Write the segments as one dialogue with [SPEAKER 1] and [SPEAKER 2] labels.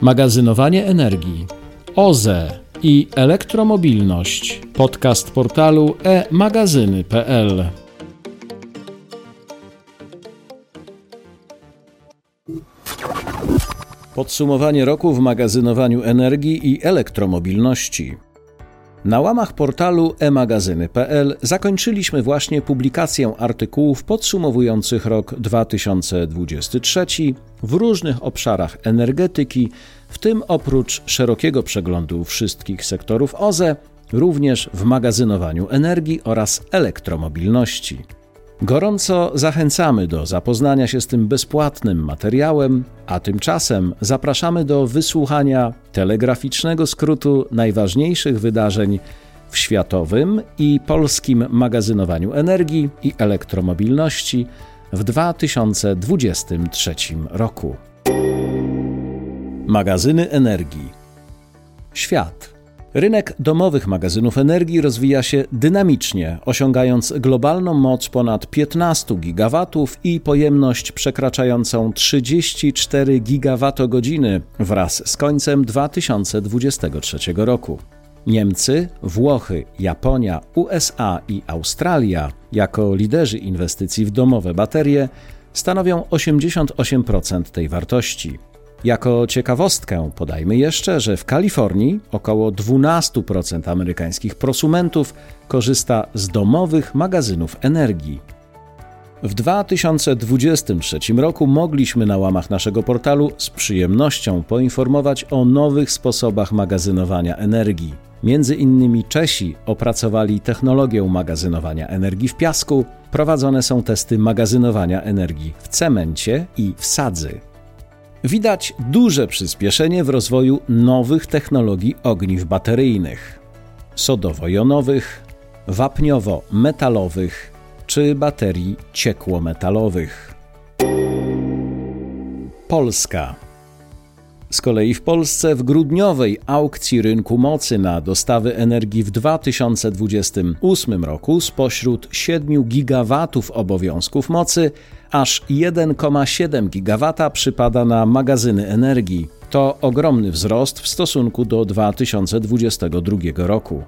[SPEAKER 1] Magazynowanie energii, OZE i elektromobilność. Podcast portalu e-magazyny.pl. Podsumowanie roku w magazynowaniu energii i elektromobilności. Na łamach portalu e-magazyny.pl zakończyliśmy właśnie publikację artykułów podsumowujących rok 2023 w różnych obszarach energetyki, w tym oprócz szerokiego przeglądu wszystkich sektorów OZE, również w magazynowaniu energii oraz elektromobilności. Gorąco zachęcamy do zapoznania się z tym bezpłatnym materiałem, a tymczasem zapraszamy do wysłuchania telegraficznego skrótu najważniejszych wydarzeń w światowym i polskim magazynowaniu energii i elektromobilności w 2023 roku. Magazyny energii. Świat Rynek domowych magazynów energii rozwija się dynamicznie, osiągając globalną moc ponad 15 gigawatów i pojemność przekraczającą 34 gigawatogodziny wraz z końcem 2023 roku. Niemcy, Włochy, Japonia, USA i Australia, jako liderzy inwestycji w domowe baterie, stanowią 88% tej wartości. Jako ciekawostkę podajmy jeszcze, że w Kalifornii około 12% amerykańskich prosumentów korzysta z domowych magazynów energii. W 2023 roku mogliśmy na łamach naszego portalu z przyjemnością poinformować o nowych sposobach magazynowania energii. Między innymi Czesi opracowali technologię magazynowania energii w piasku, prowadzone są testy magazynowania energii w cemencie i w sadzy. Widać duże przyspieszenie w rozwoju nowych technologii ogniw bateryjnych sodowo-jonowych, wapniowo-metalowych czy baterii ciekłometalowych. Polska. Z kolei w Polsce w grudniowej aukcji rynku mocy na dostawy energii w 2028 roku spośród 7 gigawatów obowiązków mocy aż 1,7 GW przypada na magazyny energii. To ogromny wzrost w stosunku do 2022 roku.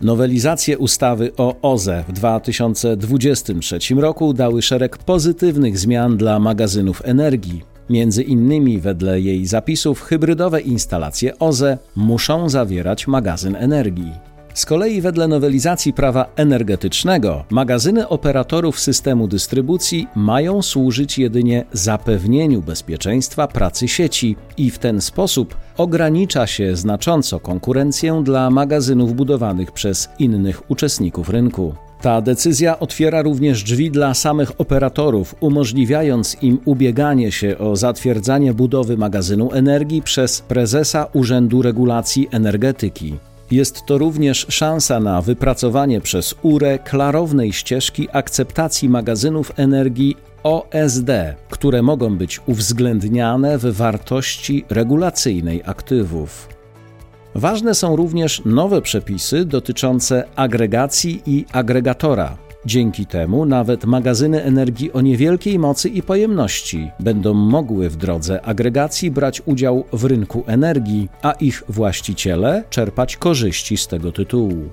[SPEAKER 1] Nowelizacje ustawy o OZE w 2023 roku dały szereg pozytywnych zmian dla magazynów energii. Między innymi wedle jej zapisów hybrydowe instalacje OZE muszą zawierać magazyn energii. Z kolei wedle nowelizacji prawa energetycznego magazyny operatorów systemu dystrybucji mają służyć jedynie zapewnieniu bezpieczeństwa pracy sieci i w ten sposób ogranicza się znacząco konkurencję dla magazynów budowanych przez innych uczestników rynku. Ta decyzja otwiera również drzwi dla samych operatorów, umożliwiając im ubieganie się o zatwierdzanie budowy magazynu energii przez prezesa Urzędu Regulacji Energetyki. Jest to również szansa na wypracowanie przez URE klarownej ścieżki akceptacji magazynów energii OSD, które mogą być uwzględniane w wartości regulacyjnej aktywów. Ważne są również nowe przepisy dotyczące agregacji i agregatora, Dzięki temu nawet magazyny energii o niewielkiej mocy i pojemności będą mogły w drodze agregacji brać udział w rynku energii, a ich właściciele czerpać korzyści z tego tytułu.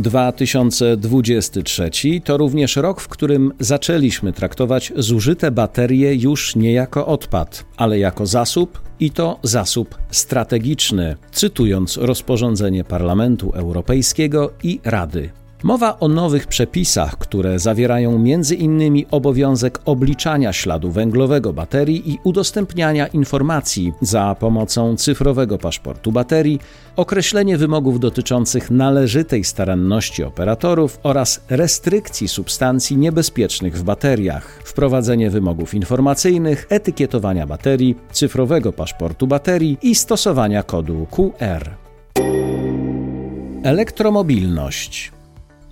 [SPEAKER 1] 2023 to również rok, w którym zaczęliśmy traktować zużyte baterie już nie jako odpad, ale jako zasób i to zasób strategiczny, cytując rozporządzenie Parlamentu Europejskiego i Rady. Mowa o nowych przepisach, które zawierają m.in. obowiązek obliczania śladu węglowego baterii i udostępniania informacji za pomocą cyfrowego paszportu baterii, określenie wymogów dotyczących należytej staranności operatorów oraz restrykcji substancji niebezpiecznych w bateriach, wprowadzenie wymogów informacyjnych, etykietowania baterii, cyfrowego paszportu baterii i stosowania kodu QR. Elektromobilność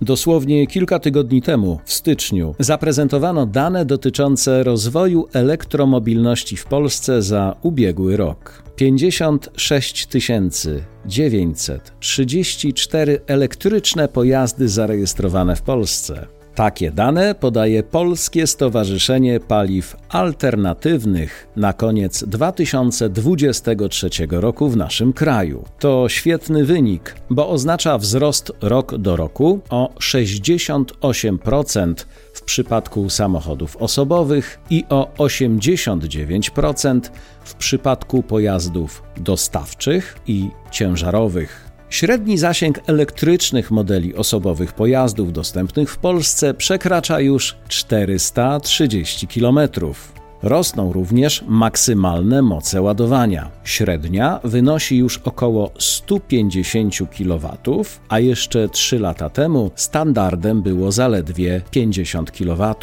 [SPEAKER 1] Dosłownie kilka tygodni temu, w styczniu, zaprezentowano dane dotyczące rozwoju elektromobilności w Polsce za ubiegły rok. 56 934 elektryczne pojazdy zarejestrowane w Polsce. Takie dane podaje Polskie Stowarzyszenie Paliw Alternatywnych na koniec 2023 roku w naszym kraju. To świetny wynik, bo oznacza wzrost rok do roku o 68% w przypadku samochodów osobowych i o 89% w przypadku pojazdów dostawczych i ciężarowych. Średni zasięg elektrycznych modeli osobowych pojazdów dostępnych w Polsce przekracza już 430 km. Rosną również maksymalne moce ładowania. Średnia wynosi już około 150 kW, a jeszcze 3 lata temu standardem było zaledwie 50 kW.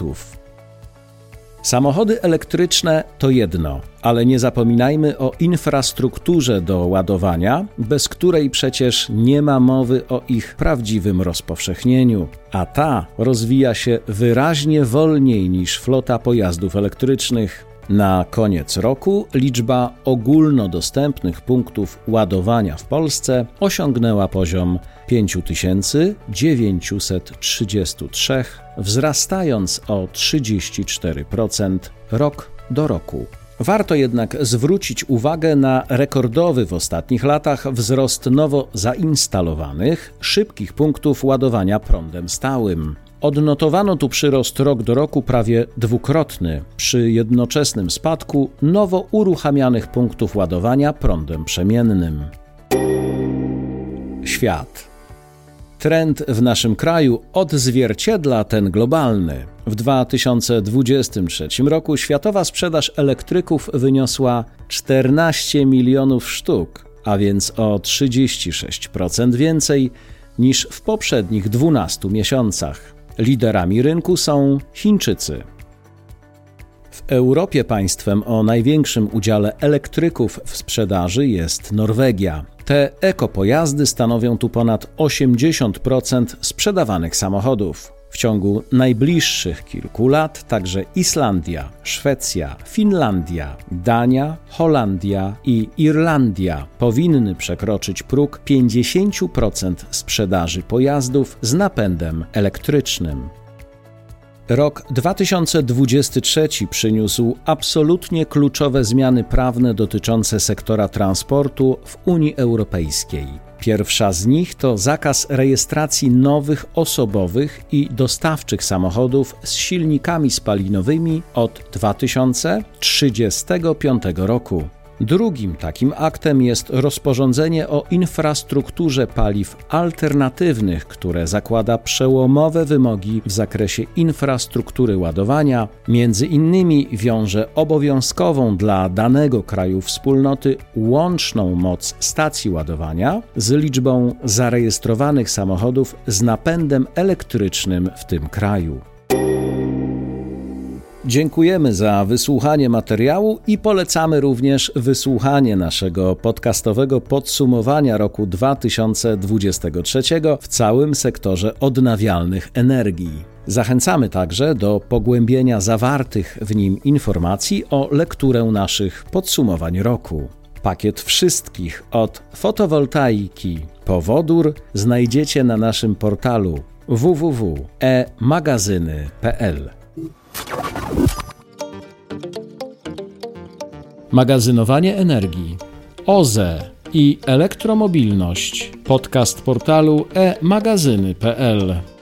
[SPEAKER 1] Samochody elektryczne to jedno, ale nie zapominajmy o infrastrukturze do ładowania, bez której przecież nie ma mowy o ich prawdziwym rozpowszechnieniu, a ta rozwija się wyraźnie wolniej niż flota pojazdów elektrycznych. Na koniec roku liczba ogólnodostępnych punktów ładowania w Polsce osiągnęła poziom 5933, wzrastając o 34% rok do roku. Warto jednak zwrócić uwagę na rekordowy w ostatnich latach wzrost nowo zainstalowanych, szybkich punktów ładowania prądem stałym. Odnotowano tu przyrost rok do roku prawie dwukrotny, przy jednoczesnym spadku nowo uruchamianych punktów ładowania prądem przemiennym. Świat. Trend w naszym kraju odzwierciedla ten globalny. W 2023 roku światowa sprzedaż elektryków wyniosła 14 milionów sztuk, a więc o 36% więcej niż w poprzednich 12 miesiącach. Liderami rynku są Chińczycy. W Europie państwem o największym udziale elektryków w sprzedaży jest Norwegia. Te ekopojazdy stanowią tu ponad 80% sprzedawanych samochodów. W ciągu najbliższych kilku lat także Islandia, Szwecja, Finlandia, Dania, Holandia i Irlandia powinny przekroczyć próg 50% sprzedaży pojazdów z napędem elektrycznym. Rok 2023 przyniósł absolutnie kluczowe zmiany prawne dotyczące sektora transportu w Unii Europejskiej. Pierwsza z nich to zakaz rejestracji nowych osobowych i dostawczych samochodów z silnikami spalinowymi od 2035 roku. Drugim takim aktem jest rozporządzenie o infrastrukturze paliw alternatywnych, które zakłada przełomowe wymogi w zakresie infrastruktury ładowania, między innymi wiąże obowiązkową dla danego kraju wspólnoty łączną moc stacji ładowania z liczbą zarejestrowanych samochodów z napędem elektrycznym w tym kraju. Dziękujemy za wysłuchanie materiału i polecamy również wysłuchanie naszego podcastowego podsumowania roku 2023 w całym sektorze odnawialnych energii. Zachęcamy także do pogłębienia zawartych w nim informacji o lekturę naszych podsumowań roku. Pakiet wszystkich od fotowoltaiki po wodór znajdziecie na naszym portalu www.emagazyny.pl. Magazynowanie energii, OZE i elektromobilność. Podcast portalu e-magazyny.pl